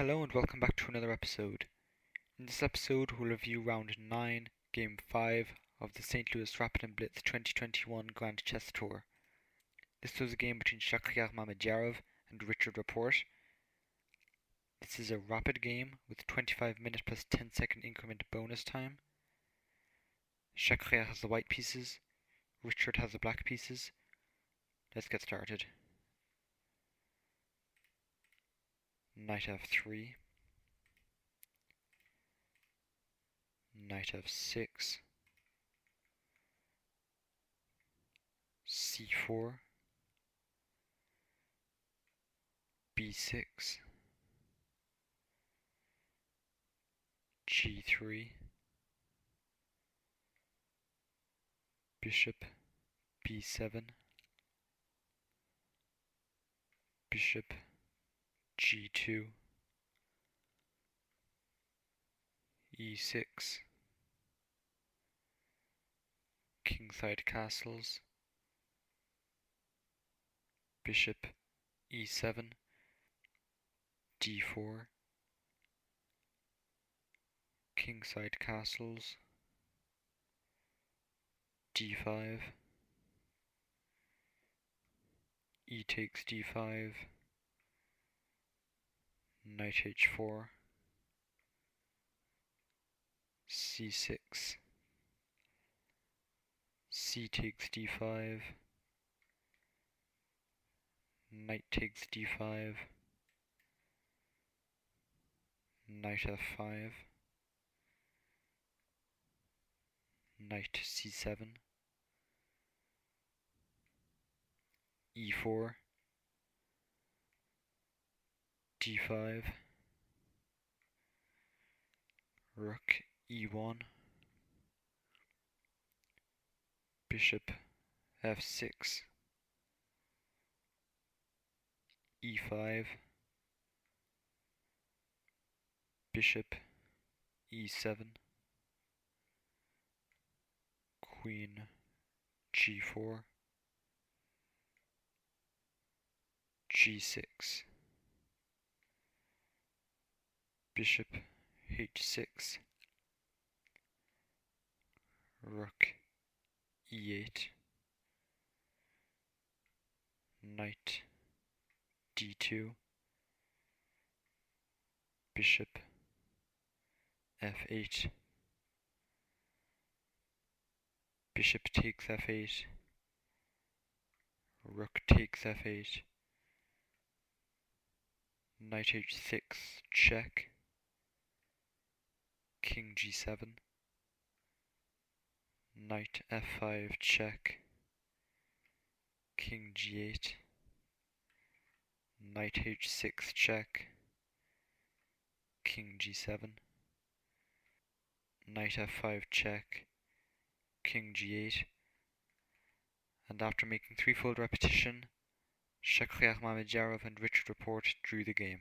Hello and welcome back to another episode. In this episode, we'll review round 9, game 5 of the St. Louis Rapid and Blitz 2021 Grand Chess Tour. This was a game between Shakhriyar Mamedyarov and Richard Rapport. This is a rapid game with 25 minute plus 10 second increment bonus time. Shakhriyar has the white pieces, Richard has the black pieces. Let's get started. Knight f3, Knight f6, c4, b6, g3, bishop b7, bishop g2, e6, kingside castles, bishop e7, d4, kingside castles, d5, e takes d5, knight h4, c6, c takes d5, knight takes d5, knight f5, knight c7, e4, d5, rook e1, bishop f6, e5, bishop e7, queen g4, g6, bishop h6, rook e8, knight d2, bishop f8, bishop takes f8, rook takes f8, knight h6 check, king g7, knight f5 check, king g8, knight h6 check, king g7, knight f5 check, king g8, and after making threefold repetition, Shakhriyar Mamedyarov and Richard Rapport drew the game.